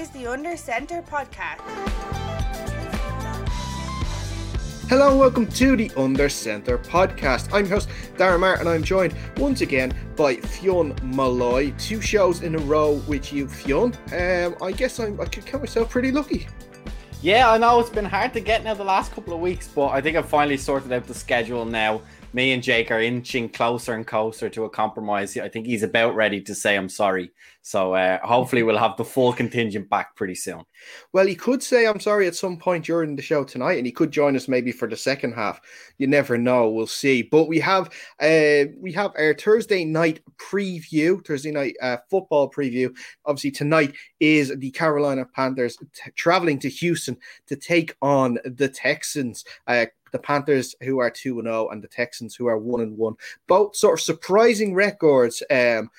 is the Under Center podcast. Hello and welcome to the Under Center podcast. I'm your host Darren Marr and I'm joined once again by Fionn Malloy. Two shows in a row with you, Fionn. Um, I guess I'm, I could count myself pretty lucky. Yeah, I know it's been hard to get now the last couple of weeks, but I think I've finally sorted out the schedule now me and Jake are inching closer and closer to a compromise. I think he's about ready to say I'm sorry. So uh, hopefully we'll have the full contingent back pretty soon. Well, he could say I'm sorry at some point during the show tonight, and he could join us maybe for the second half. You never know. We'll see. But we have uh, we have our Thursday night preview, Thursday night uh, football preview. Obviously tonight is the Carolina Panthers t- traveling to Houston to take on the Texans. Uh, the Panthers, who are 2 and 0, and the Texans, who are 1 and 1. Both sort of surprising records um,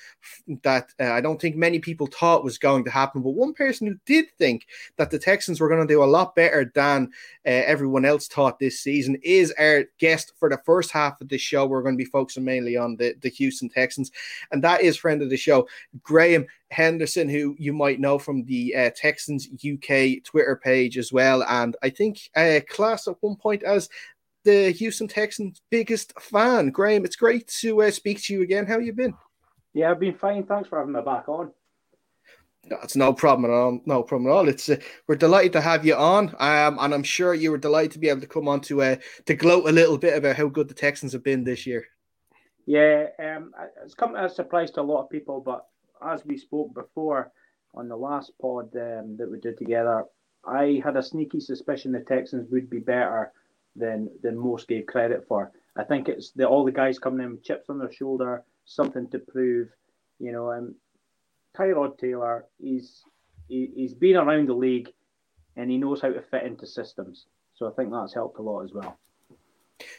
that uh, I don't think many people thought was going to happen. But one person who did think that the Texans were going to do a lot better than uh, everyone else thought this season is our guest for the first half of the show. We're going to be focusing mainly on the, the Houston Texans, and that is friend of the show, Graham Henderson, who you might know from the uh, Texans UK Twitter page as well. And I think uh, class at one point as the Houston Texans' biggest fan. Graham, it's great to uh, speak to you again. How you been? Yeah, I've been fine. Thanks for having me back on. That's no problem at all. No problem at all. It's uh, we're delighted to have you on, um, and I'm sure you were delighted to be able to come on to uh, to gloat a little bit about how good the Texans have been this year. Yeah, um, it's come as a surprise to a lot of people, but as we spoke before on the last pod um, that we did together, I had a sneaky suspicion the Texans would be better than than most gave credit for. I think it's the all the guys coming in with chips on their shoulder, something to prove. You know, um, Tyrod Taylor, he's he, he's been around the league and he knows how to fit into systems. So I think that's helped a lot as well.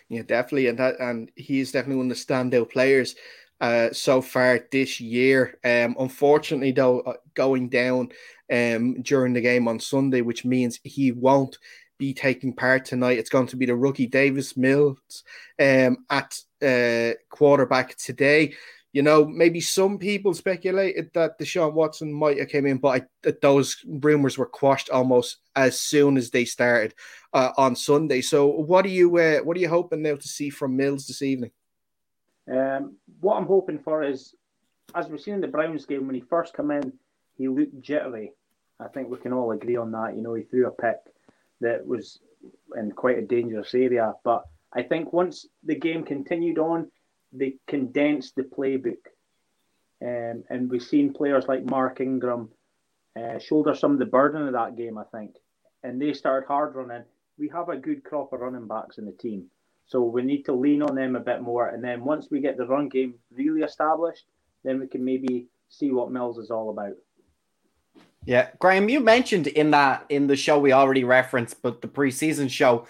Yeah, definitely, and that and he's definitely one of the standout players uh, so far this year. Um, unfortunately, though, uh, going down um, during the game on Sunday, which means he won't be taking part tonight. It's going to be the rookie Davis Mills um, at uh, quarterback today you know, maybe some people speculated that Deshaun Watson might have came in, but I, those rumors were quashed almost as soon as they started uh, on Sunday. So, what are you uh, what are you hoping now to see from Mills this evening? Um, what I'm hoping for is, as we've seen in the Browns game, when he first came in, he looked jittery. I think we can all agree on that. You know, he threw a pick that was in quite a dangerous area, but I think once the game continued on they condensed the playbook. Um, and we've seen players like Mark Ingram uh, shoulder some of the burden of that game, I think. And they started hard running. We have a good crop of running backs in the team. So we need to lean on them a bit more. And then once we get the run game really established, then we can maybe see what Mills is all about. Yeah, Graham, you mentioned in that in the show we already referenced, but the preseason show,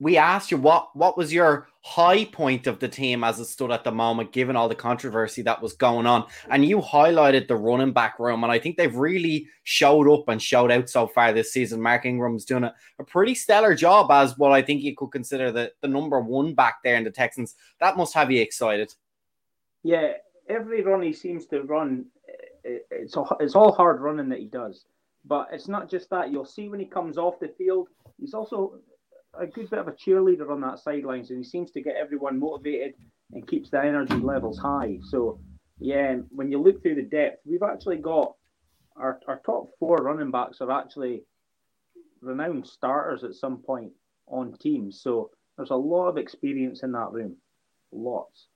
we asked you what what was your high point of the team as it stood at the moment, given all the controversy that was going on, and you highlighted the running back room, and I think they've really showed up and showed out so far this season. Mark Ingram's doing a, a pretty stellar job as what I think you could consider the the number one back there in the Texans. That must have you excited. Yeah, every run he seems to run it's all, it's all hard running that he does. But it's not just that. You'll see when he comes off the field, he's also a good bit of a cheerleader on that sidelines, and he seems to get everyone motivated and keeps the energy levels high. So, yeah, when you look through the depth, we've actually got our, our top four running backs are actually renowned starters at some point on teams. So there's a lot of experience in that room, lots.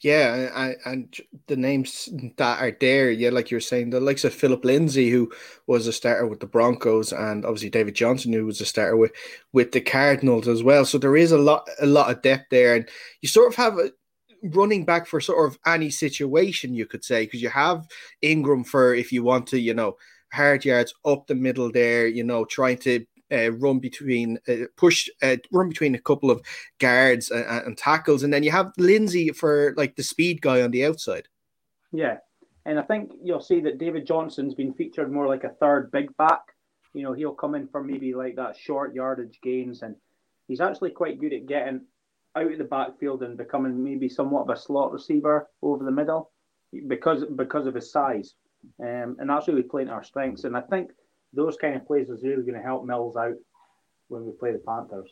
Yeah, and, and the names that are there, yeah, like you're saying, the likes of Philip Lindsay, who was a starter with the Broncos, and obviously David Johnson, who was a starter with with the Cardinals as well. So there is a lot, a lot of depth there, and you sort of have a running back for sort of any situation, you could say, because you have Ingram for if you want to, you know, hard yards up the middle there, you know, trying to uh, run between uh, push uh, run between a couple of guards and, and, tackles, and then you have Lindsay for like the speed guy on the outside. Yeah, and I think you'll see that David Johnson's been featured more like a third big back. You know, he'll come in for maybe like that short yardage gains, and he's actually quite good at getting out of the backfield and becoming maybe somewhat of a slot receiver over the middle because because of his size. um, and that's really playing our strengths. And I think those kind of plays is really going to help Mills out when we play the Panthers.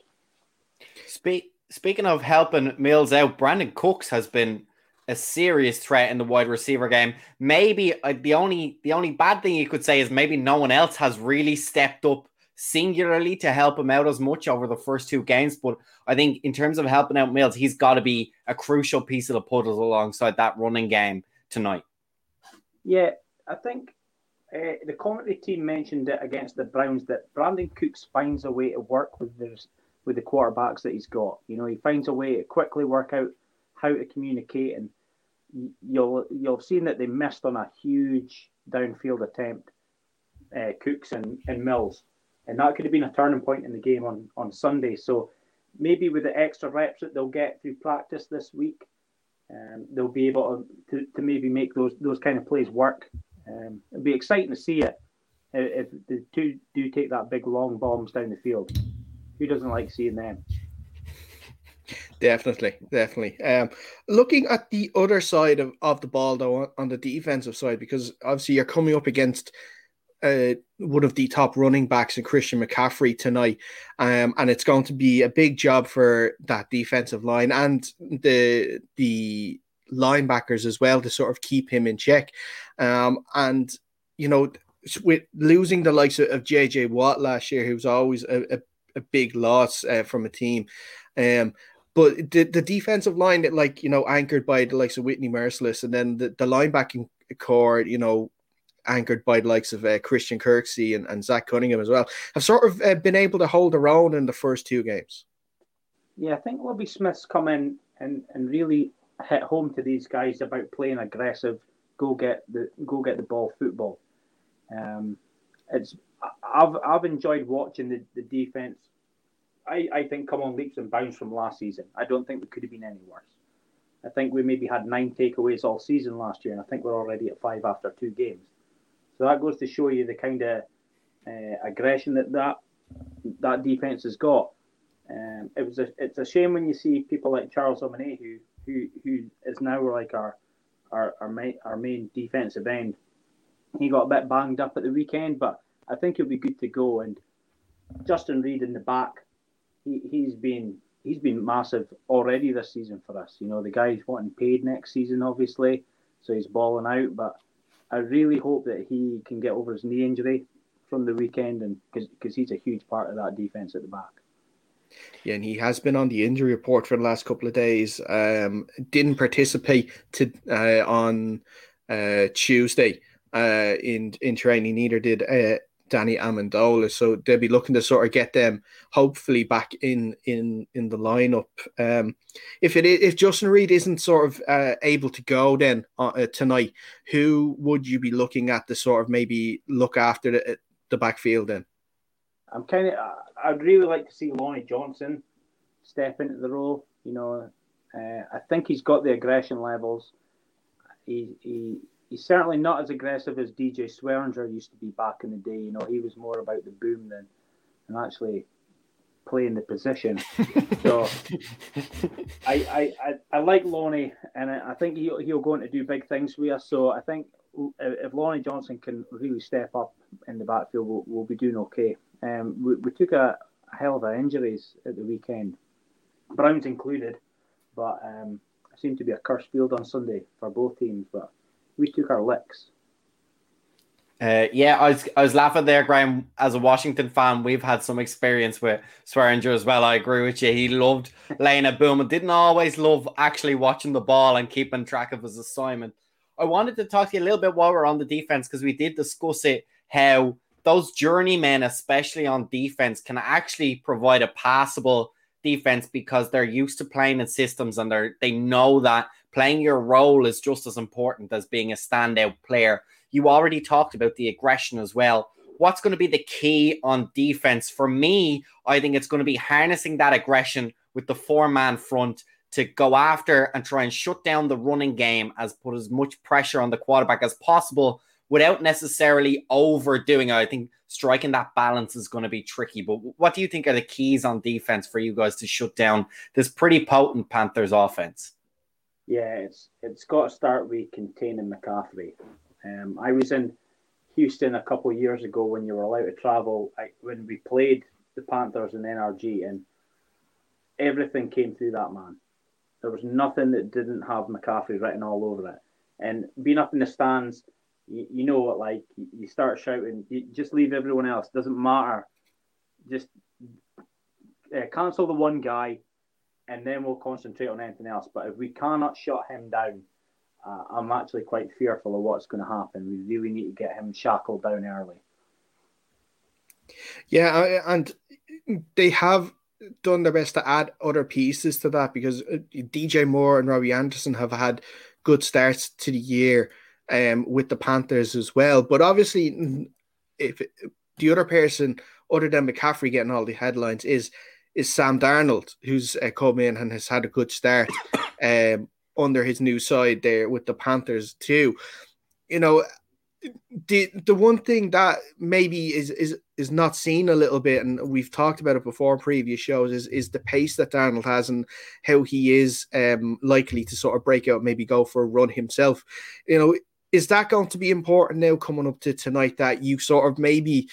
Speak, speaking of helping Mills out, Brandin Cooks has been a serious threat in the wide receiver game. Maybe uh, the only the only bad thing you could say is maybe no one else has really stepped up singularly to help him out as much over the first two games. But I think in terms of helping out Mills, he's got to be a crucial piece of the puzzle alongside that running game tonight. Yeah, I think uh, the commentary team mentioned it against the Browns that Brandin Cooks finds a way to work with the with the quarterbacks that he's got. You know, he finds a way to quickly work out how to communicate, and you'll you'll have seen that they missed on a huge downfield attempt, uh, Cooks and, and Mills, and that could have been a turning point in the game on on Sunday. So maybe with the extra reps that they'll get through practice this week, um, they'll be able to, to, to maybe make those those kind of plays work um, it'll be exciting to see it if the two do take that big long bombs down the field. Who doesn't like seeing them? Definitely, definitely. Um, looking at the other side of, of the ball, though, on the defensive side, because obviously you're coming up against uh, one of the top running backs in Christian McCaffrey tonight, um, and it's going to be a big job for that defensive line and the the linebackers as well to sort of keep him in check. Um, and you know, with losing the likes of, of JJ Watt last year, he was always a, a, a big loss uh, from a team. Um, but the, the defensive line, that like you know, anchored by the likes of Whitney Mercilus, and then the, the linebacking corps, you know, anchored by the likes of uh, Christian Kirksey and, and Zach Cunningham as well, have sort of uh, been able to hold their own in the first two games. Yeah, I think Lovie Smith's come in and, and really hit home to these guys about playing aggressive, go get the go get the ball football. Um, it's I've I've enjoyed watching the, the defense. I, I think come on leaps and bounds from last season. I don't think we could have been any worse. I think we maybe had nine takeaways all season last year, and I think we're already at five after two games. So that goes to show you the kind of uh, aggression that, that that defense has got. Um, it was a, it's a shame when you see people like Charles Omenihu who who is now like our our our main our main defensive end. He got a bit banged up at the weekend, but I think he'll be good to go. And Justin Reid in the back, he he's been he's been massive already this season for us. You know, the guy's wanting paid next season, obviously, so he's balling out. But I really hope that he can get over his knee injury from the weekend, and because he's a huge part of that defense at the back. Yeah, and he has been on the injury report for the last couple of days. Um, didn't participate to uh, on uh, Tuesday uh, in in training. Neither did uh, Danny Amendola. So they'll be looking to sort of get them hopefully back in in in the lineup. Um, if it if Justin Reid isn't sort of uh, able to go then uh, tonight, who would you be looking at to sort of maybe look after the the backfield then? I'm kind of I'd really like to see Lonnie Johnson step into the role. You know, uh, I think he's got the aggression levels. He, he he's certainly not as aggressive as DJ Swearinger used to be back in the day. You know, he was more about the boom than and actually playing the position. so I, I, I, I, like Lonnie, and I, I think he'll, he'll go on to do big things for us. So I think if Lonnie Johnson can really step up in the backfield, we'll, we'll be doing okay. Um, we, we took a, hell of a injuries at the weekend, Browns included, but um, it seemed to be a cursed field on Sunday for both teams. But we took our licks. Uh, yeah, I was I was laughing there, Graham. As a Washington fan, we've had some experience with Swearinger as well. I agree with you. He loved laying a boom and didn't always love actually watching the ball and keeping track of his assignment. I wanted to talk to you a little bit while we're on the defense because we did discuss it how those journeymen, especially on defense, can actually provide a passable defense because they're used to playing in systems and they they know that playing your role is just as important as being a standout player. You already talked about the aggression as well. What's going to be the key on defense? For me, I think it's going to be harnessing that aggression with the four man front to go after and try and shut down the running game as put as much pressure on the quarterback as possible without necessarily overdoing it. I think striking that balance is going to be tricky. But what do you think are the keys on defense for you guys to shut down this pretty potent Panthers offense? Yeah, it's it's got to start with containing McCaffrey. Um, I was in Houston a couple of years ago when you were allowed to travel. I, when we played the Panthers in NRG, and everything came through that man. There was nothing that didn't have McCaffrey written all over it. And being up in the stands, you, you know what, like, you start shouting, you just leave everyone else. Doesn't matter. Just uh, cancel the one guy, and then we'll concentrate on anything else. But if we cannot shut him down, uh, I'm actually quite fearful of what's going to happen. We really need to get him shackled down early. Yeah, and they have done their best to add other pieces to that because uh, DJ Moore and Robbie Anderson have had good starts to the year um, with the Panthers as well. But obviously, if the other person other than McCaffrey getting all the headlines is is Sam Darnold, who's uh, come in and has had a good start um, under his new side there with the Panthers too. You know, the the one thing that maybe is is is not seen a little bit, and we've talked about it before in previous shows, is is the pace that Darnold has and how he is um, likely to sort of break out, maybe go for a run himself. You know, is that going to be important now coming up to tonight that you sort of maybe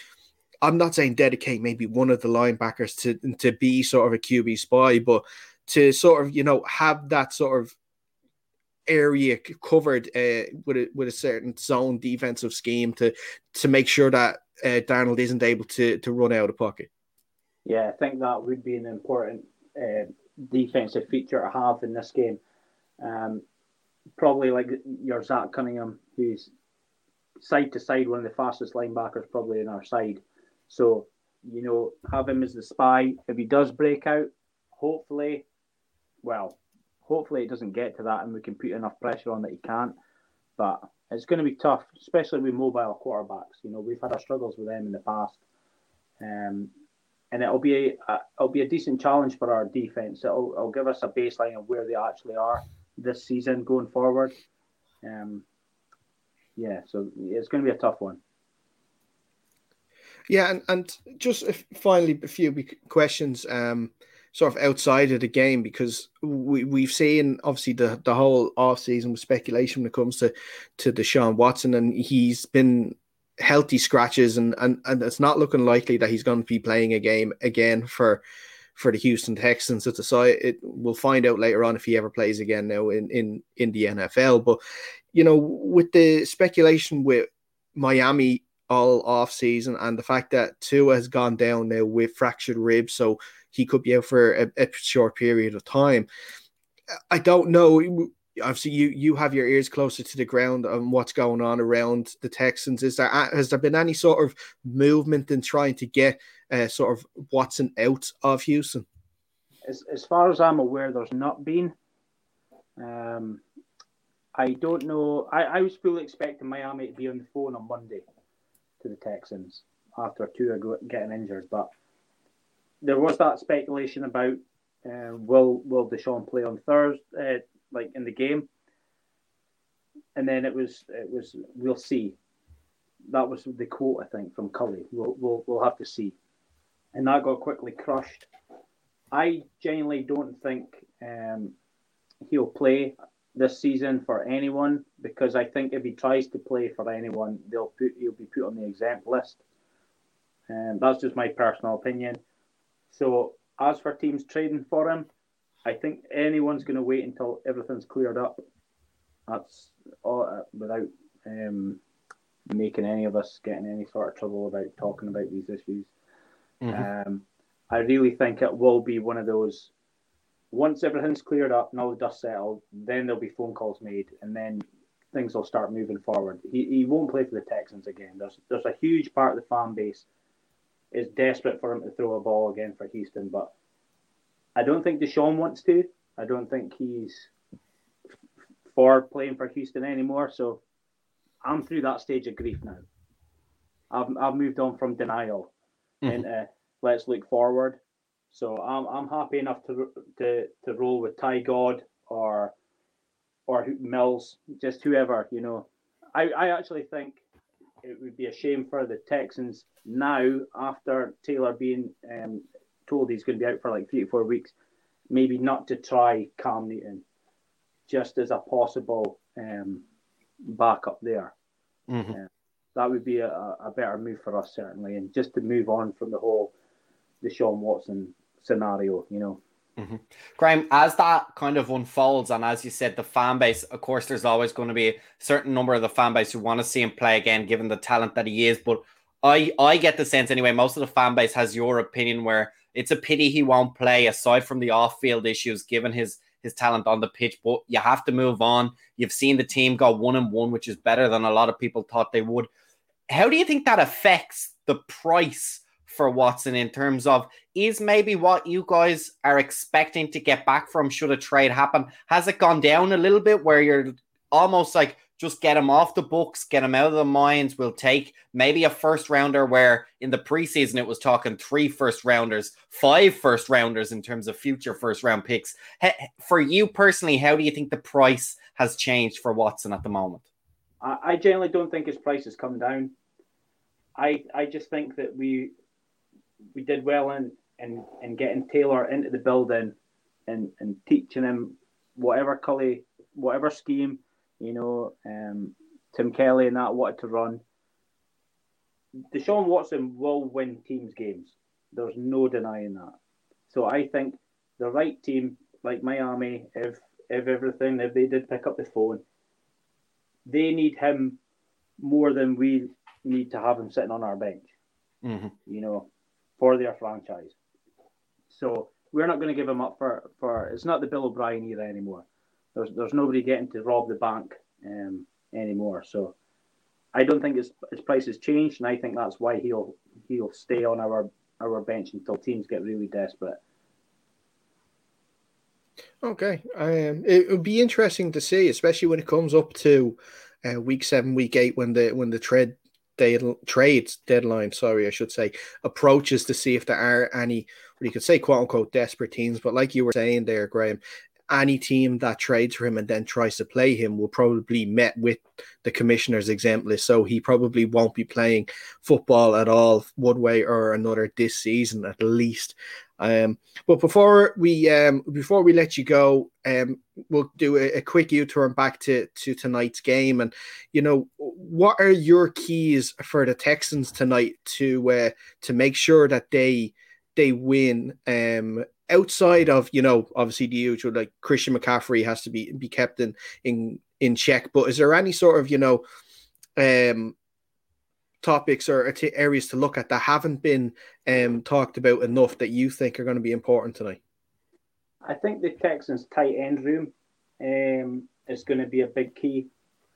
I'm not saying dedicate maybe one of the linebackers to to be sort of a QB spy, but to sort of you know have that sort of area covered uh, with a with a certain zone defensive scheme to to make sure that uh, Darnold isn't able to to run out of pocket. Yeah, I think that would be an important uh, defensive feature to have in this game. Um, probably like your Zach Cunningham, who's side to side one of the fastest linebackers probably in our side. So, you know, have him as the spy. If he does break out, hopefully, well, hopefully it doesn't get to that and we can put enough pressure on that he can't. But it's going to be tough, especially with mobile quarterbacks. You know, we've had our struggles with them in the past. Um, and it'll be a, it'll be a decent challenge for our defense. It'll, it'll give us a baseline of where they actually are this season going forward. Um, yeah, so it's going to be a tough one. Yeah, and, and just finally a few questions, um, sort of outside of the game because we we've seen obviously the the whole off season with speculation when it comes to to Deshaun Watson, and he's been healthy scratches, and and and it's not looking likely that he's going to be playing a game again for for the Houston Texans. It's a side. It we'll find out later on if he ever plays again now in in in the NFL. But you know, with the speculation with Miami all off season, and the fact that Tua has gone down now with fractured ribs, so he could be out for a, a short period of time. I don't know. Obviously, you you have your ears closer to the ground on what's going on around the Texans. Is there has there been any sort of movement in trying to get uh, sort of Watson out of Houston? As, as far as I'm aware, there's not been. Um, I don't know. I, I was fully expecting Miami to be on the phone on Monday to the Texans after Tua getting injured. But there was that speculation about uh, will will Deshaun play on Thursday, uh, like in the game, and then it was it was we'll see. That was the quote I think from Culley. We'll we'll, we'll have to see, and that got quickly crushed. I genuinely don't think um, he'll play this season for anyone because I think if he tries to play for anyone, they'll put he'll be put on the exempt list. And um, that's just my personal opinion. So as for teams trading for him, I think anyone's going to wait until everything's cleared up. That's all uh, without um, making any of us get in any sort of trouble about talking about these issues. Mm-hmm. Um, I really think it will be one of those once everything's cleared up and all the dust settled, then there'll be phone calls made, and then things will start moving forward. He, he won't play for the Texans again. There's there's a huge part of the fan base is desperate for him to throw a ball again for Houston, but I don't think Deshaun wants to. I don't think he's for playing for Houston anymore. So I'm through that stage of grief now. I've I've moved on from denial mm-hmm. and let's look forward. So I'm I'm happy enough to to to roll with Tyrod or or Mills, just whoever you know. I I actually think it would be a shame for the Texans now after Taylor being um, told he's going to be out for like three to four weeks, maybe not to try Cam Newton, just as a possible um, backup there. Mm-hmm. Uh, that would be a, a better move for us certainly, and just to move on from the whole Deshaun Watson scenario, you know. Mm-hmm. Graham, as that kind of unfolds, and as you said, the fan base, of course, there's always going to be a certain number of the fan base who want to see him play again, given the talent that he is. But I, I get the sense anyway, most of the fan base has your opinion where it's a pity he won't play, aside from the off-field issues, given his his talent on the pitch. But you have to move on. You've seen the team go one and one, which is better than a lot of people thought they would. How do you think that affects the price? for Watson in terms of is maybe what you guys are expecting to get back from should a trade happen? Has it gone down a little bit where you're almost like just get him off the books, get him out of the minds. We'll take maybe a first rounder where in the preseason it was talking three first rounders, five first rounders in terms of future first round picks. For you personally, how do you think the price has changed for Watson at the moment? I generally don't think his price has come down. I I just think that we we did well in in, in getting Taylor into the building and, and teaching him whatever Culley, whatever scheme, you know, um, Tim Kelly and that wanted to run. Deshaun Watson will win teams games. There's no denying that. So I think the right team, like Miami, if if everything, if they did pick up the phone, they need him more than we need to have him sitting on our bench. Mm-hmm. You know, for their franchise. So we're not going to give him up for, for it's not the Bill O'Brien era anymore. There's there's nobody getting to rob the bank um, anymore. So I don't think his his price has changed, and I think that's why he'll he'll stay on our our bench until teams get really desperate. Okay, um, it would be interesting to see, especially when it comes up to uh, week seven, week eight, when the when the trade day trades deadline, sorry, I should say, approaches to see if there are any, what you could say, quote unquote, desperate teams. But like you were saying there, Graham, any team that trades for him and then tries to play him will probably met with the commissioner's exempt list. So he probably won't be playing football at all, one way or another, this season at least. Um, but before we um, before we let you go, um, we'll do a, a quick U-turn back to to tonight's game, and you know what are your keys for the Texans tonight to uh, to make sure that they they win um outside of you know obviously the usual like Christian McCaffrey has to be be kept in in in check but is there any sort of you know um topics or areas to look at that haven't been um, talked about enough that you think are going to be important tonight? I think the Texans' tight end room um, is going to be a big key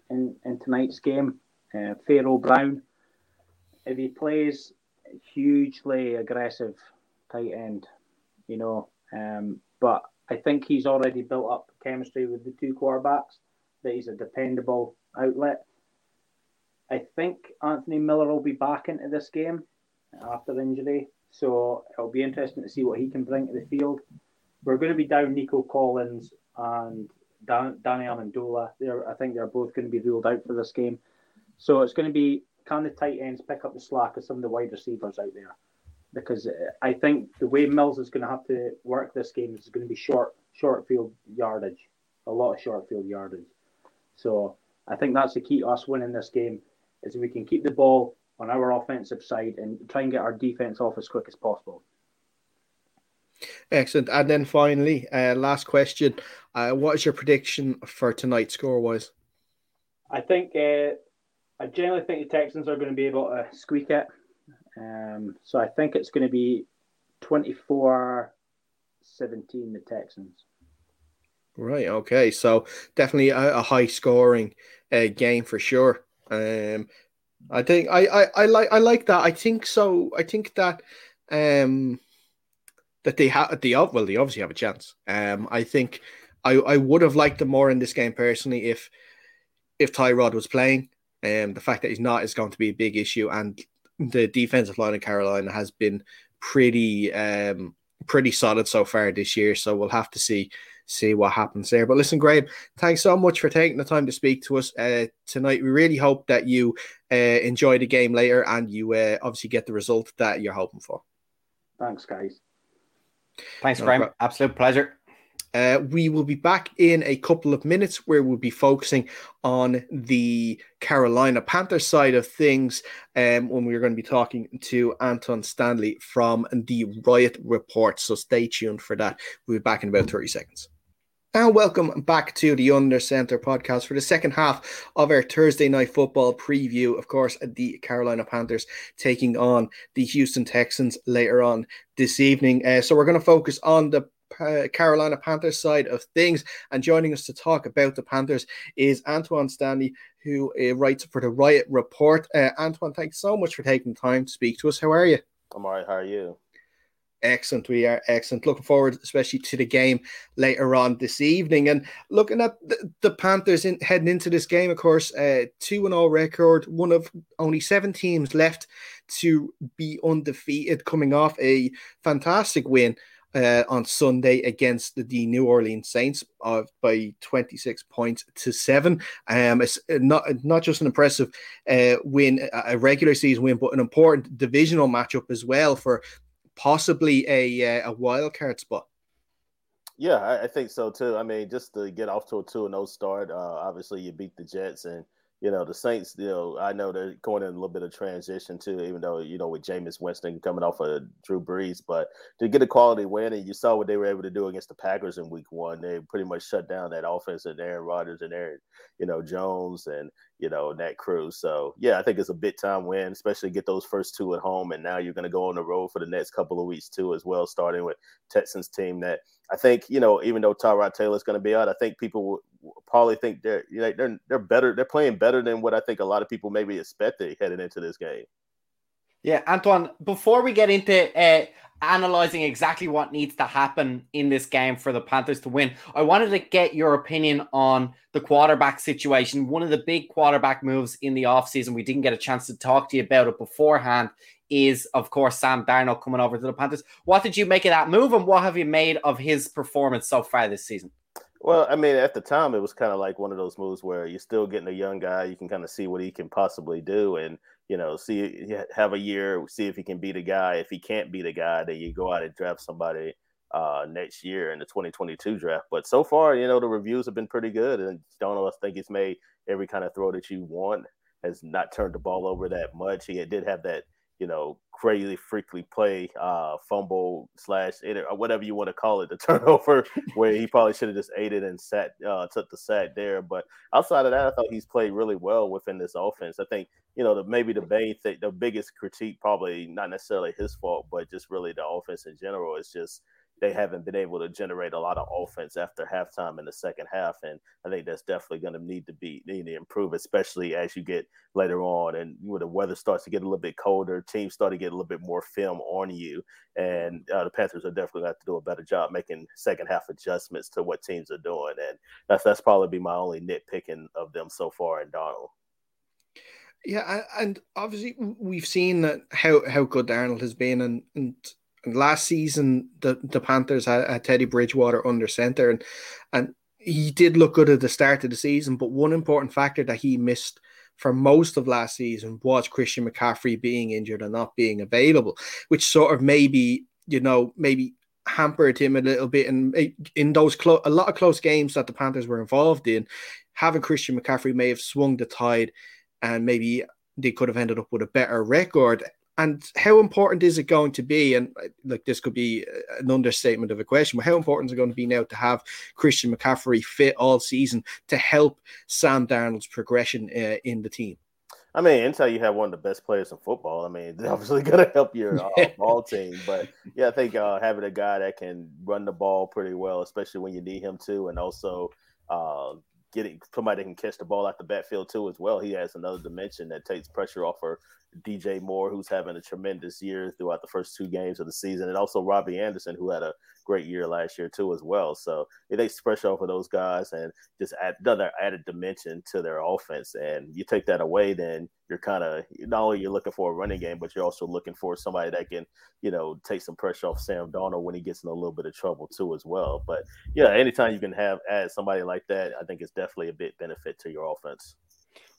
in, in tonight's game. Uh, Pharaoh Brown, if he plays hugely aggressive tight end, you know, um, but I think he's already built up chemistry with the two quarterbacks, that he's a dependable outlet. I think Anthony Miller will be back into this game after injury, so it'll be interesting to see what he can bring to the field. We're going to be down Nico Collins and Dan- Danny Amendola. They're, I think they're both going to be ruled out for this game. So it's going to be can the tight ends pick up the slack of some of the wide receivers out there? Because I think the way Mills is going to have to work this game is going to be short, short field yardage, a lot of short field yardage. So I think that's the key to us winning this game is we can keep the ball on our offensive side and try and get our defense off as quick as possible. Excellent. And then finally, uh, last question. Uh, what is your prediction for tonight, score wise? I think, uh, I generally think the Texans are going to be able to squeak it. Um, so I think it's going to be 24 17, the Texans. Right. Okay. So definitely a, a high scoring uh, game for sure. Um, I think I, I, I like I like that. I think so. I think that um that they have the well they obviously have a chance. Um, I think I I would have liked them more in this game personally if if Tyrod was playing. Um, the fact that he's not is going to be a big issue, and the defensive line of Carolina has been pretty um pretty solid so far this year. So we'll have to see see what happens there. But listen, Graham, thanks so much for taking the time to speak to us uh, tonight. We really hope that you uh, enjoy the game later and you uh, obviously get the result that you're hoping for. Thanks, guys. Thanks, no Graham. Absolute pleasure. Uh, we will be back in a couple of minutes where we'll be focusing on the Carolina Panthers side of things um, when we're going to be talking to Anton Stanley from the Riot Report. So stay tuned for that. We'll be back in about 30 seconds. And welcome back to the Under Center podcast for the second half of our Thursday night football preview. Of course, the Carolina Panthers taking on the Houston Texans later on this evening. Uh, so we're going to focus on the uh, Carolina Panthers side of things. And joining us to talk about the Panthers is Antoine Stanley, who uh, writes for the Riot Report. Uh, Antoine, thanks so much for taking the time to speak to us. How are you? I'm all right. How are you? Excellent. We are excellent. Looking forward, especially to the game later on this evening. And looking at the, the Panthers in, heading into this game, of course, uh, 2 and all record, one of only seven teams left to be undefeated, coming off a fantastic win uh, on Sunday against the, New Orleans Saints uh, by 26 points to seven. Um, it's not not just an impressive uh, win, a regular season win, but an important divisional matchup as well for possibly a uh, a wild card spot. Yeah, I, I, think so too. I mean, just to get off to a two and zero start, uh, obviously you beat the Jets and you know, the Saints, you know, I know they're going in a little bit of transition too, even though, you know, with Jameis Winston coming off of Drew Brees, but to get a quality win, and you saw what they were able to do against the Packers in week one. They pretty much shut down that offense and Aaron Rodgers and Aaron, you know, Jones and, you know, that crew. So, yeah, I think it's a big time win, especially get those first two at home. And now you're going to go on the road for the next couple of weeks too, as well, starting with Texans team that I think, you know, even though Tyrod Taylor's going to be out, I think people will probably think they're you know, they're they're better. They're playing better than what I think a lot of people maybe expected heading into this game. Yeah, Antoine. Before we get into uh, analyzing exactly what needs to happen in this game for the Panthers to win, I wanted to get your opinion on the quarterback situation. One of the big quarterback moves in the offseason, we didn't get a chance to talk to you about it beforehand, is of course Sam Darnold coming over to the Panthers. What did you make of that move, and what have you made of his performance so far this season? Well, I mean, at the time, it was kind of like one of those moves where you're still getting a young guy. You can kind of see what he can possibly do, and you know, see have a year, see if he can be the guy. If he can't be the guy, then you go out and draft somebody uh, next year in the 2022 draft. But so far, you know, the reviews have been pretty good, and Darnold, I think he's made every kind of throw that you want. Has not turned the ball over that much. He did have that you know, crazy freakly play, uh, fumble slash or whatever you want to call it, the turnover where he probably should have just ate it and sat, uh, took the sack there. But outside of that, I thought he's played really well within this offense. I think, you know, the maybe the main thing, the biggest critique, probably not necessarily his fault, but just really the offense in general is just they haven't been able to generate a lot of offense after halftime in the second half, and I think that's definitely going to need to be need to improve, especially as you get later on and when the weather starts to get a little bit colder, teams start to get a little bit more film on you, and uh, the Panthers are definitely going to have to do a better job making second half adjustments to what teams are doing, and that's that's probably be my only nitpicking of them so far in Darnold. Yeah, and obviously we've seen that how how good Darnold has been, and and last season the, the Panthers had, had Teddy Bridgewater under center and and he did look good at the start of the season, but one important factor that he missed for most of last season was Christian McCaffrey being injured and not being available, which sort of maybe, you know, maybe hampered him a little bit. And in those clo- a lot of close games that the Panthers were involved in, having Christian McCaffrey may have swung the tide and maybe they could have ended up with a better record and how important is it going to be? And uh, like this could be uh, an understatement of a question, but how important is it going to be now to have Christian McCaffrey fit all season to help Sam Darnold's progression uh, in the team? I mean, until you have one of the best players in football, I mean, it's obviously going to help your uh, ball team. But yeah, I think uh, having a guy that can run the ball pretty well, especially when you need him to, and also uh, getting somebody that can catch the ball at the backfield too as well. He has another dimension that takes pressure off for DJ Moore, who's having a tremendous year throughout the first two games of the season, and also Robbie Anderson, who had a great year last year too as well. So it takes pressure off of those guys and just add another added dimension to their offense. And you take that away, then you're kind of not only you're looking for a running game, but you're also looking for somebody that can, you know, take some pressure off Sam Darnold when he gets in a little bit of trouble too as well. But yeah, anytime you can have add somebody like that, I think it's definitely a big benefit to your offense.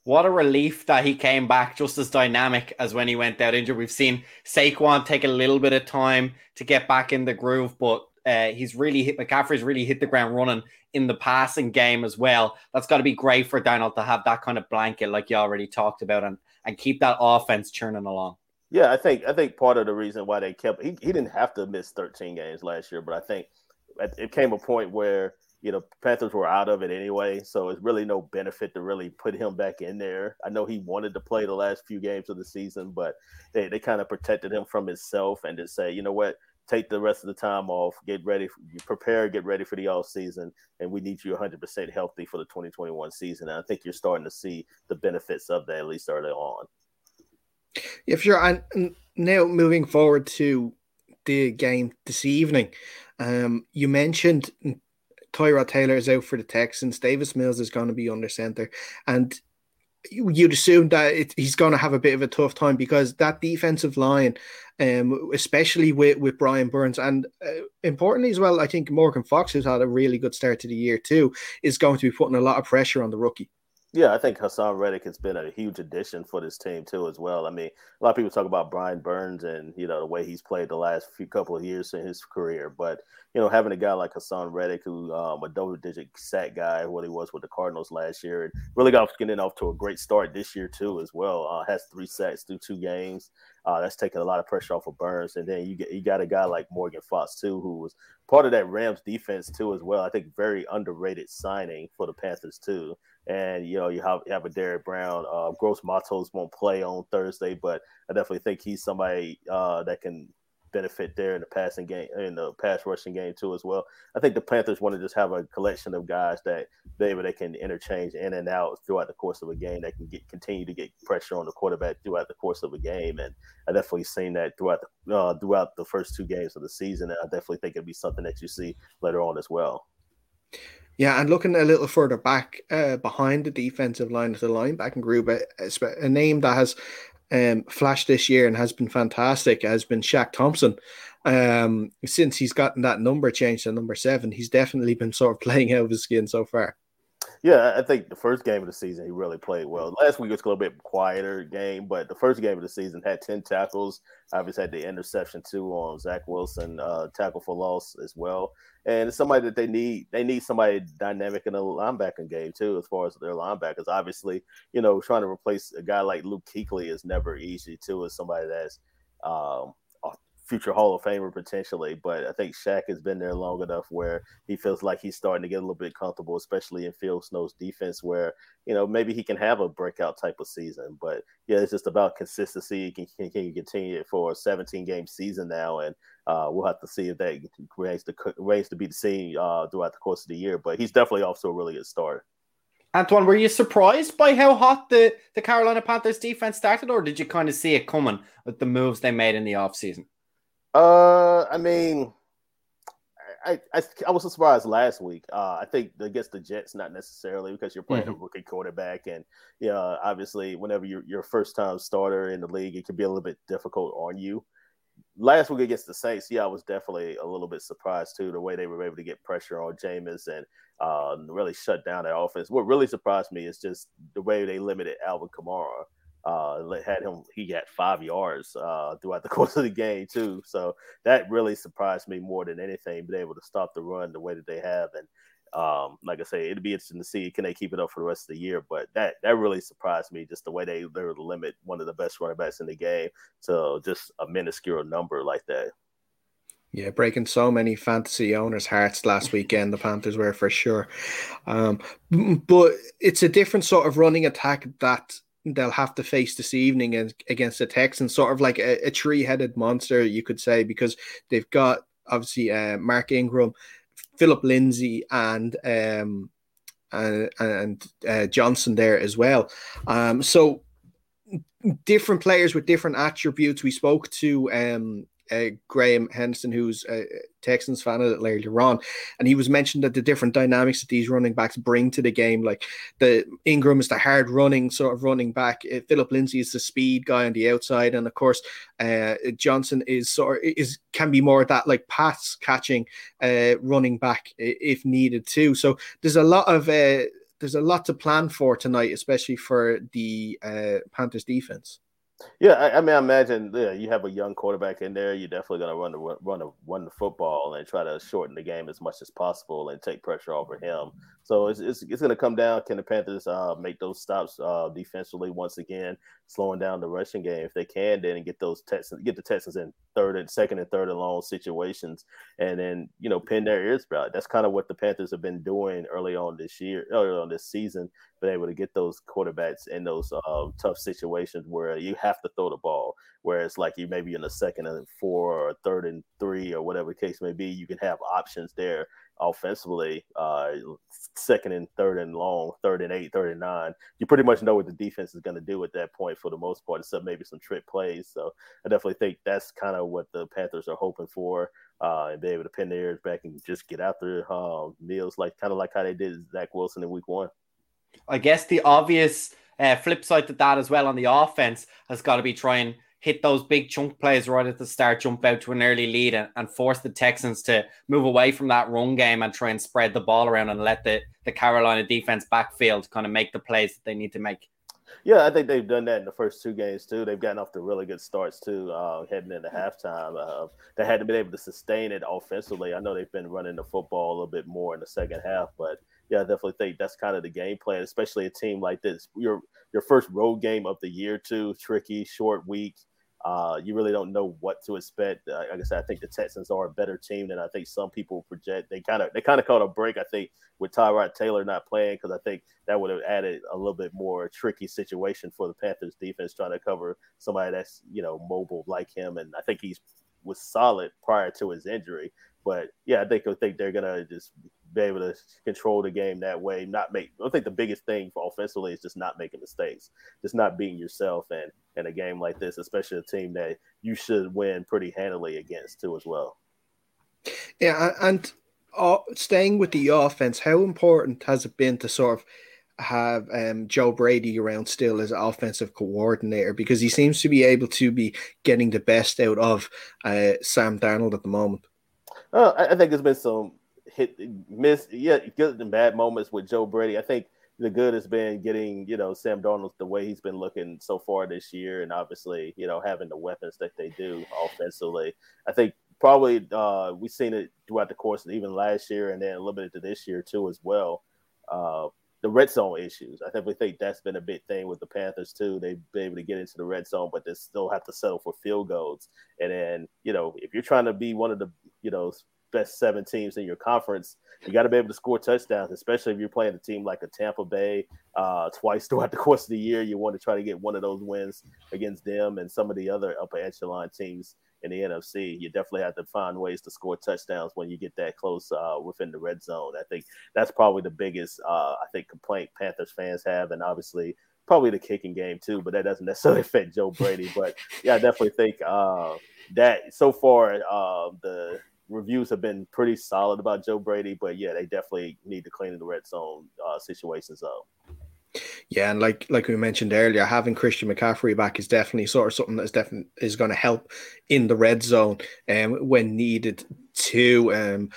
What a relief that he came back just as dynamic as when he went out injured. We've seen Saquon take a little bit of time to get back in the groove, but uh, he's really hit McCaffrey's really hit the ground running in the passing game as well. That's got to be great for Darnold to have that kind of blanket, like you already talked about, and and keep that offense churning along. Yeah, I think I think part of the reason why they kept he, he didn't have to miss 13 games last year, but I think it came a point where you know Panthers were out of it anyway, so it's really no benefit to really put him back in there. I know he wanted to play the last few games of the season, but they, they kind of protected him from himself and just say, you know what, take the rest of the time off, get ready, prepare, get ready for the off season, and we need you 100% healthy for the 2021 season. And I think you're starting to see the benefits of that at least early on. For sure. And now moving forward to the game this evening, um, you mentioned Tyrod Taylor is out for the Texans. Davis Mills is going to be under center, and you'd assume that it, he's going to have a bit of a tough time because that defensive line, um, especially with, with Brian Burns, and uh, importantly as well, I think Morgan Fox, who's had a really good start to the year too, is going to be putting a lot of pressure on the rookie. Yeah, I think Haason Reddick has been a huge addition for this team too, as well. I mean, a lot of people talk about Brian Burns and you know the way he's played the last few couple of years in his career, but you know having a guy like Haason Reddick, who um, a double-digit sack guy, what he was with the Cardinals last year, and really got getting off to a great start this year too, as well. Uh, has three sacks through two games. Uh, that's taking a lot of pressure off of Burns, and then you get you got a guy like Morgan Fox too, who was part of that Rams defense too, as well. I think very underrated signing for the Panthers too and you know you have you have a Derrick Brown. Uh, Gross Matos won't play on Thursday, but I definitely think he's somebody uh, that can benefit there in the passing game in the pass rushing game too as well. I think the Panthers want to just have a collection of guys that they they can interchange in and out throughout the course of a game that can get continue to get pressure on the quarterback throughout the course of a game. And I definitely seen that throughout the uh, throughout the first two games of the season. And I definitely think it'd be something that you see later on as well. Yeah, and looking a little further back uh, behind the defensive line of the linebacking group, a, a name that has um, flashed this year and has been fantastic has been Shaq Thompson. Um, since he's gotten that number changed to number seven, he's definitely been sort of playing out of his skin so far. Yeah, I think the first game of the season he really played well. Last week was a little bit quieter game, but the first game of the season had ten tackles. Obviously had the interception too on Zach Wilson, uh, tackle for loss as well. And it's somebody that they need. They need somebody dynamic in the linebacking game too, as far as their linebackers. Obviously, you know, trying to replace a guy like Luke Kuechly is never easy too. As somebody that's um, future Hall of Famer potentially, but I think Shaq has been there long enough where he feels like he's starting to get a little bit comfortable, especially in Phil Snow's defense, where you know maybe he can have a breakout type of season. But yeah, it's just about consistency. He can, can continue it for a 17 game season now, and uh, we'll have to see if that remains to remains to be the same uh, throughout the course of the year. But he's definitely off to a really good start. Antoine, were you surprised by how hot the, the Carolina Panthers defense started, or did you kind of see it coming with the moves they made in the offseason? Uh, I mean, I, I, I was surprised last week. Uh, I think against the Jets, not necessarily because you're playing mm-hmm. a rookie quarterback, and yeah, obviously, whenever you're your first time starter in the league, it can be a little bit difficult on you. Last week against the Saints, yeah, I was definitely a little bit surprised too the way they were able to get pressure on Jameis and uh, really shut down that offense. What really surprised me is just the way they limited Alvin Kamara uh, had him he got five yards uh, throughout the course of the game too. So that really surprised me more than anything, being able to stop the run the way that they have. And um, like I say, it'd be interesting to see can they keep it up for the rest of the year. But that that really surprised me, just the way they they limit one of the best running backs in the game to just a minuscule number like that. Yeah, breaking so many fantasy owners' hearts last weekend. The Panthers were for sure, um, but it's a different sort of running attack that they'll have to face this evening against the Texans, sort of like a, a three-headed monster, you could say, because they've got obviously uh, Mark Ingram, Philip Lindsay, and um, and, and uh, Johnson there as well. Um, so different players with different attributes. We spoke to um, uh, Graham Henderson, who's a Texans fan at it earlier on, and he was mentioned that the different dynamics that these running backs bring to the game, like the Ingram is the hard running sort of running back, uh, Philip Lindsay is the speed guy on the outside, and of course uh, Johnson is sort of, is can be more of that like pass catching uh, running back if needed too. So there's a lot of uh, there's a lot to plan for tonight, especially for the uh, Panthers defense. Yeah, I, I, mean, I imagine yeah, you have a young quarterback in there. You're definitely going to run the run the run the football and try to shorten the game as much as possible and take pressure off of him. So it's it's, it's going to come down. Can the Panthers uh, make those stops uh, defensively once again, slowing down the rushing game if they can, then get those Texans get the Texans in third and second and third and long situations, and then you know pin their ears back. That's kind of what the Panthers have been doing early on this year, early on this season, been able to get those quarterbacks in those uh, tough situations where you have to throw the ball. Whereas like you maybe in a second and four or third and three or whatever the case may be, you can have options there offensively, uh, second and third and long, third and eight, third and nine. You pretty much know what the defense is going to do at that point for the most part, except maybe some trick plays. So I definitely think that's kind of what the Panthers are hoping for. Uh, and be able to pin their ears back and just get out there uh, Mills like kind of like how they did Zach Wilson in week one. I guess the obvious uh, flip side to that as well on the offense has got to be trying hit those big chunk plays right at the start, jump out to an early lead, and, and force the Texans to move away from that run game and try and spread the ball around and let the, the Carolina defense backfield kind of make the plays that they need to make. Yeah, I think they've done that in the first two games too. They've gotten off to really good starts too, uh, heading into halftime. Uh, they hadn't been able to sustain it offensively. I know they've been running the football a little bit more in the second half, but yeah, I definitely think that's kind of the game plan, especially a team like this. Your your first road game of the year too, tricky, short week. Uh, you really don't know what to expect. Uh, like I said, I think the Texans are a better team than I think some people project. They kind of they kind of caught a break, I think, with Tyrod Taylor not playing because I think that would have added a little bit more tricky situation for the Panthers defense trying to cover somebody that's you know mobile like him. And I think he's was solid prior to his injury. But yeah, I think I think they're gonna just be able to control the game that way. Not make. I think the biggest thing for offensively is just not making mistakes, just not being yourself. And in a game like this, especially a team that you should win pretty handily against too, as well. Yeah, and uh, staying with the offense, how important has it been to sort of have um, Joe Brady around still as offensive coordinator because he seems to be able to be getting the best out of uh, Sam Darnold at the moment. Uh, I think there's been some hit miss, yeah, good and bad moments with Joe Brady. I think the good has been getting you know Sam Darnold the way he's been looking so far this year, and obviously you know having the weapons that they do offensively. I think probably uh, we've seen it throughout the course of even last year, and then a little bit into this year too as well. Uh, the red zone issues. I definitely think that's been a big thing with the Panthers too. They've been able to get into the red zone, but they still have to settle for field goals. And then, you know, if you're trying to be one of the, you know, best seven teams in your conference, you got to be able to score touchdowns, especially if you're playing a team like a Tampa Bay uh, twice throughout the course of the year. You want to try to get one of those wins against them and some of the other upper echelon teams in the NFC. You definitely have to find ways to score touchdowns when you get that close uh, within the red zone. I think that's probably the biggest, uh, I think, complaint Panthers fans have, and obviously probably the kicking game too. But that doesn't necessarily affect Joe Brady. But yeah, I definitely think uh, that so far uh, the reviews have been pretty solid about Joe Brady. But yeah, they definitely need to clean the red zone uh, situations up. Yeah, and like like we mentioned earlier, having Christian McCaffrey back is definitely sort of something that's definitely is going to help in the red zone um, when needed to. Um,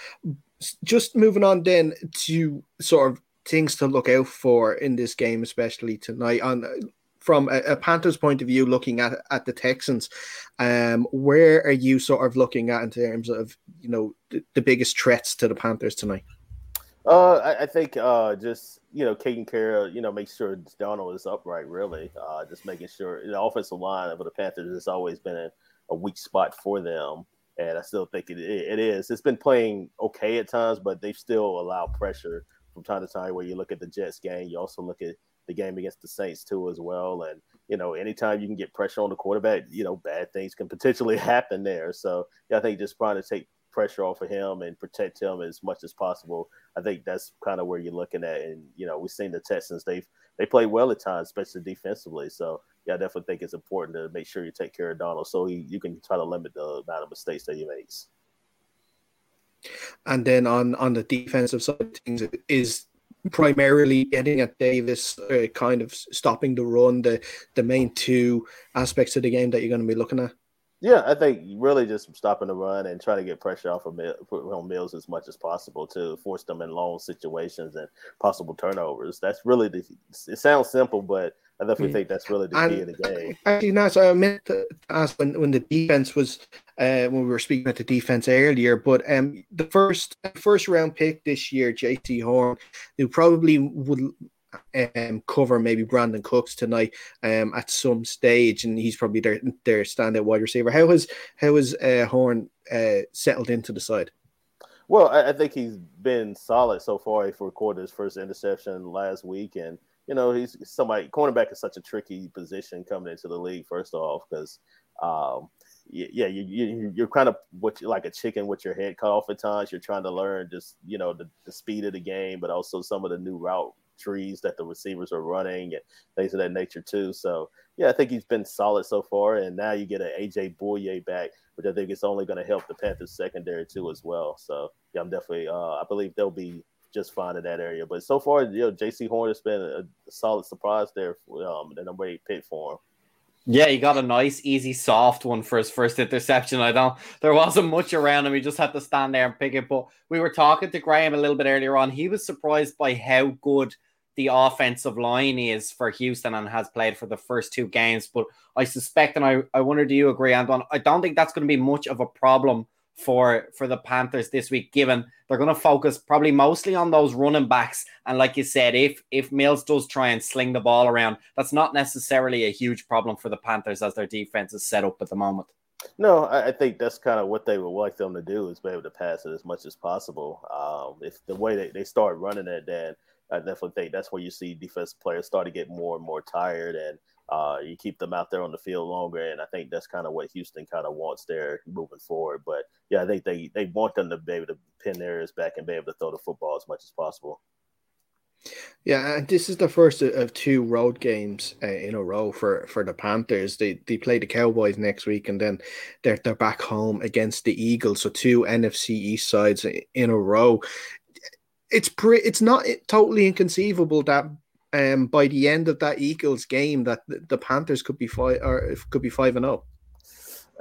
just moving on then to sort of things to look out for in this game, especially tonight. On from a, a Panthers point of view, looking at at the Texans, um, where are you sort of looking at in terms of you know the, the biggest threats to the Panthers tonight? Uh, I, I think uh, just you know taking care of you know make sure Darnold is upright. Really, uh, just making sure the offensive line of the Panthers has always been a, a weak spot for them, and I still think it, it is. It's been playing okay at times, but they've still allow pressure from time to time. Where you look at the Jets game, you also look at the game against the Saints too as well, and you know, anytime you can get pressure on the quarterback, you know, bad things can potentially happen there. So yeah, I think just trying to take pressure off of him and protect him as much as possible. I think that's kind of where you're looking at. And you know, we've seen the Texans they've they play well at times, especially defensively. So yeah, I definitely think it's important to make sure you take care of Darnold so he you can try to limit the amount of mistakes that he makes. And then on on the defensive side of things is primarily getting at Davis, uh, kind of stopping the run, the the main two aspects of the game that you're going to be looking at. Yeah, I think really just stopping the run and trying to get pressure off of Mills as much as possible to force them in long situations and possible turnovers. That's really the. It sounds simple, but I definitely think that's really the key of the game. Actually, no, so I meant to ask when, when the defense was uh, when we were speaking about the defense earlier, but um, the first first round pick this year, Jaycee Horn, who probably would um, cover maybe Brandin Cooks tonight um, at some stage, and he's probably their their standout wide receiver. How has how has uh, Horn uh, settled into the side? Well, I, I, think he's been solid so far. He recorded his first interception last week, and you know he's somebody. Cornerback is such a tricky position coming into the league. First off, because um, yeah, you, you you're kind of what you like a chicken with your head cut off at times. You're trying to learn just you know the, the speed of the game, but also some of the new route trees that the receivers are running and things of that nature too. So yeah, I think he's been solid so far. And now you get an AJ Bouye back, which I think is only going to help the Panthers secondary too as well. So yeah, I'm definitely uh, I believe they'll be just fine in that area. But so far, you know, Jaycee Horn has been a, solid surprise there, um, and I'm pick for him. Yeah, he got a nice, easy, soft one for his first interception. I don't. There wasn't much around him. He just had to stand there and pick it. But we were talking to Graham a little bit earlier on. He was surprised by how good the offensive line is for Houston and has played for the first two games. But I suspect, and I, I wonder, do you agree, Anton? I don't think that's going to be much of a problem for for the Panthers this week, given they're going to focus probably mostly on those running backs. And like you said, if if Mills does try and sling the ball around, that's not necessarily a huge problem for the Panthers as their defense is set up at the moment. No, I, I think that's kind of what they would like them to do is be able to pass it as much as possible. Um, if the way they, they start running it, then I definitely think that's where you see defensive players start to get more and more tired, and uh, you keep them out there on the field longer. And I think that's kind of what Houston kind of wants there moving forward. But yeah, I think they they want them to be able to pin their ears back and be able to throw the football as much as possible. Yeah, and this is the first of two road games uh, in a row for, for the Panthers. They they play the Cowboys next week, and then they're they're back home against the Eagles. So two NFC East sides in a row it's pre- it's not totally inconceivable that um, by the end of that Eagles game that the Panthers could be five or could be five and zero. Oh.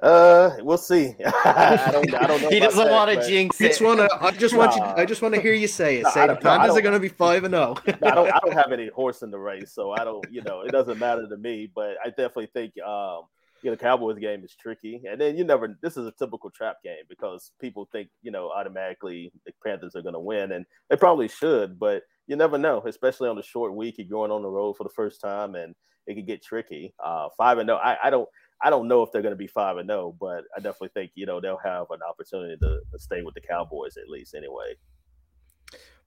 Uh, we'll see. I don't. I don't know. he doesn't want to jinx it. Wanna, I just want nah. you. I just want to hear you say it. Say the Panthers are going to be five and zero. Oh. I don't. I don't have any horse in the race, so I don't. You know, it doesn't matter to me. But I definitely think um, you know, Cowboys game is tricky. And then you never, this is a typical trap game because people think, you know, automatically the Panthers are going to win. And they probably should, but you never know, especially on a short week. You're going on the road for the first time and it could get tricky. Uh, five and no, I, I don't, I don't know if they're going to be five and no, but I definitely think, you know, they'll have an opportunity to, to stay with the Cowboys at least anyway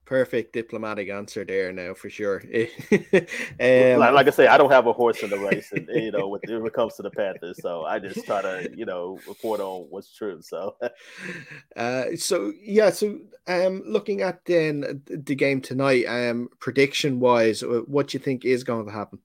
perfect diplomatic answer there now for sure. um, like, like, I say, I don't have a horse in the race, and you know, when it comes to the Panthers, so I just try to you know report on what's true. So, uh, so yeah, so um, looking at then the game tonight, um, prediction wise, uh, what do you think is going to happen?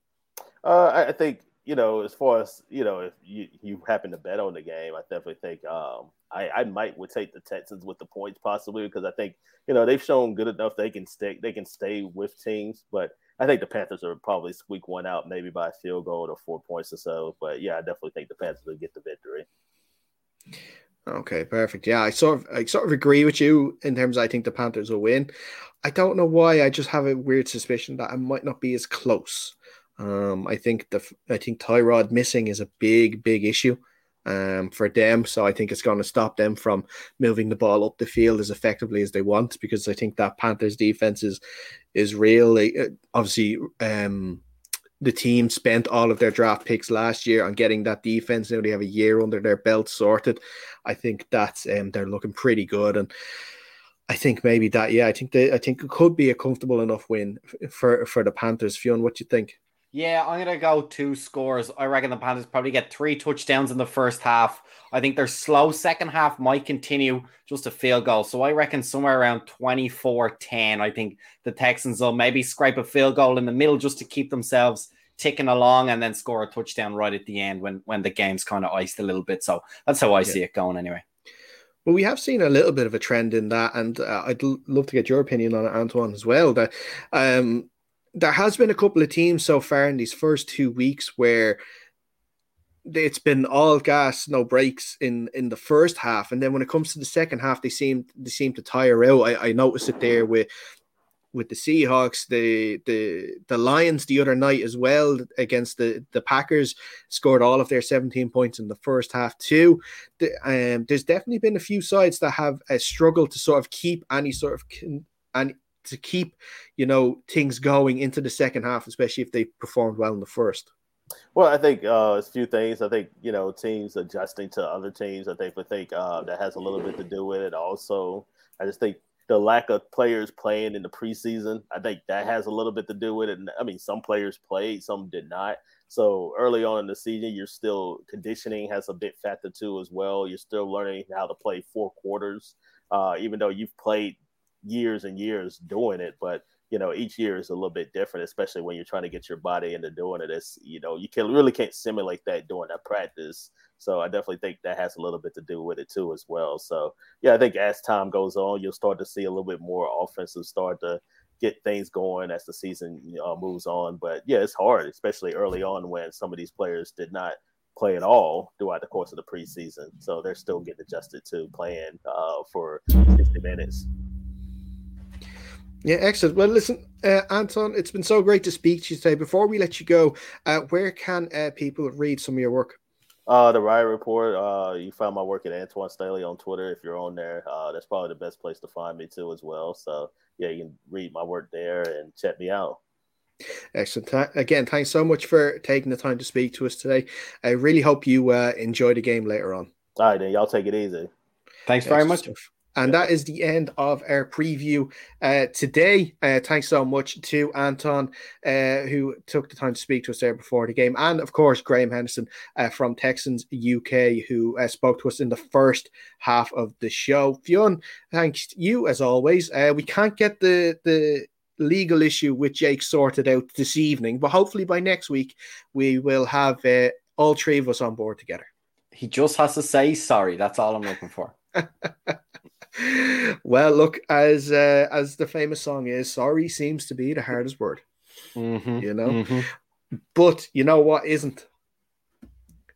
Uh, I think you know, as far as you know, if you, you happen to bet on the game, I definitely think um, I, I might would take the Texans with the points possibly because I think you know they've shown good enough they can stay they can stay with teams, but I think the Panthers are probably squeak one out maybe by a field goal or four points or so. But yeah, I definitely think the Panthers will get the victory. Okay, perfect. Yeah, I sort of I sort of agree with you in terms I think the Panthers will win. I don't know why. I just have a weird suspicion that I might not be as close. Um, I think the I think Tyrod missing is a big, big issue um, for them. So I think it's going to stop them from moving the ball up the field as effectively as they want because I think that Panthers defense is is really uh, obviously um, the team spent all of their draft picks last year on getting that defense. Now they have a year under their belt sorted. I think that's um, they're looking pretty good and. I think maybe that, yeah, I think they, I think it could be a comfortable enough win for for the Panthers. Fionn, what do you think? Yeah, I'm gonna go two scores. I reckon the Panthers probably get three touchdowns in the first half. I think their slow second half might continue just a field goal. So I reckon somewhere around 24-10. I think the Texans will maybe scrape a field goal in the middle just to keep themselves ticking along and then score a touchdown right at the end when when the game's kind of iced a little bit. So that's how I yeah. see it going anyway. Well, we have seen a little bit of a trend in that, and uh, I'd l- love to get your opinion on it, Antoine, as well. That um, there has been a couple of teams so far in these first two weeks where it's been all gas, no brakes in in the first half, and then when it comes to the second half, they seem they seem to tire out. I, I noticed it there with with the Seahawks, the the the Lions the other night as well against the the Packers scored all of their 17 points in the first half too. The, um, there's definitely been a few sides that have uh, struggled to sort of keep any sort of and to keep you know things going into the second half, especially if they performed well in the first. Well, I think uh, a few things. I think you know teams adjusting to other teams. I think I think uh, that has a little bit to do with it. Also, I just think the lack of players playing in the preseason. I think that has a little bit to do with it. I mean, some players played, some did not. So early on in the season, you're still conditioning has a bit factor too as well. You're still learning how to play four quarters, uh, even though you've played years and years doing it. But you know, each year is a little bit different, especially when you're trying to get your body into doing it. It's you know, you can really can't simulate that during that practice. So I definitely think that has a little bit to do with it too as well. So yeah, I think as time goes on, you'll start to see a little bit more offensive start to get things going as the season uh, moves on. But yeah, it's hard, especially early on when some of these players did not play at all throughout the course of the preseason. So they're still getting adjusted to playing uh, for 60 minutes. Yeah, excellent. Well, listen, uh, Anton, it's been so great to speak to you today. Before we let you go, uh, where can uh, people read some of your work? Uh, the Riot Report. Uh, you find my work at Antoine Staley on Twitter. If you're on there, uh, that's probably the best place to find me too, as well. So yeah, you can read my work there and check me out. Excellent. Again, thanks so much for taking the time to speak to us today. I really hope you uh, enjoy the game later on. All right, then y'all take it easy. Thanks very much. And that is the end of our preview uh, today. Uh, thanks so much to Anton, uh, who took the time to speak to us there before the game. And of course, Graham Henderson uh, from Texans UK, who uh, spoke to us in the first half of the show. Fionn, thanks you as always. Uh, we can't get the, the legal issue with Jake sorted out this evening, but hopefully by next week, we will have all three of us on board together. He just has to say sorry. That's all I'm looking for. well, look, as uh, as the famous song is, sorry seems to be the hardest word. Mm-hmm, you know, mm-hmm. but you know what isn't?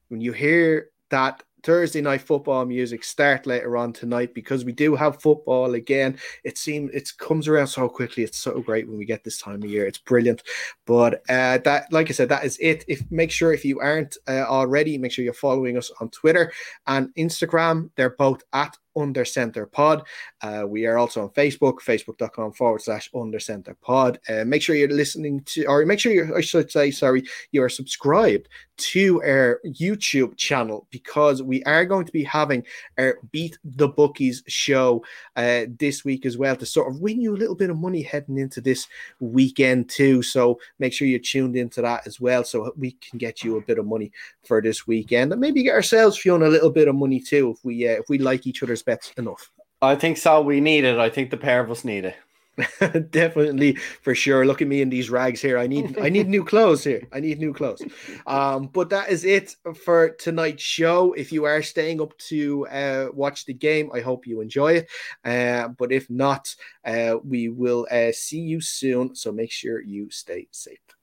When you hear that Thursday night football music start later on tonight because we do have football again. It seems it comes around so quickly. It's so great when we get this time of year. It's brilliant. But uh, that, like I said, that is it. If make sure if you aren't uh, already, make sure you're following us on Twitter and Instagram. They're both at under center pod. Uh, we are also on Facebook, facebook.com forward slash under center pod. Uh, make sure you're listening to, or make sure you I should say, sorry, you are subscribed to our YouTube channel because we are going to be having our Beat the Bookies show uh, this week as well to sort of win you a little bit of money heading into this weekend too. So make sure you're tuned into that as well so we can get you a bit of money for this weekend and maybe get ourselves feeling a little bit of money too if we uh, if we like each other's bets enough. I think so. We need it. I think the pair of us need it. Definitely for sure. Look at me in these rags here. I need I need new clothes here. I need new clothes. Um, but that is it for tonight's show. If you are staying up to uh, watch the game, I hope you enjoy it. Uh, but if not, uh, we will uh, see you soon. So make sure you stay safe.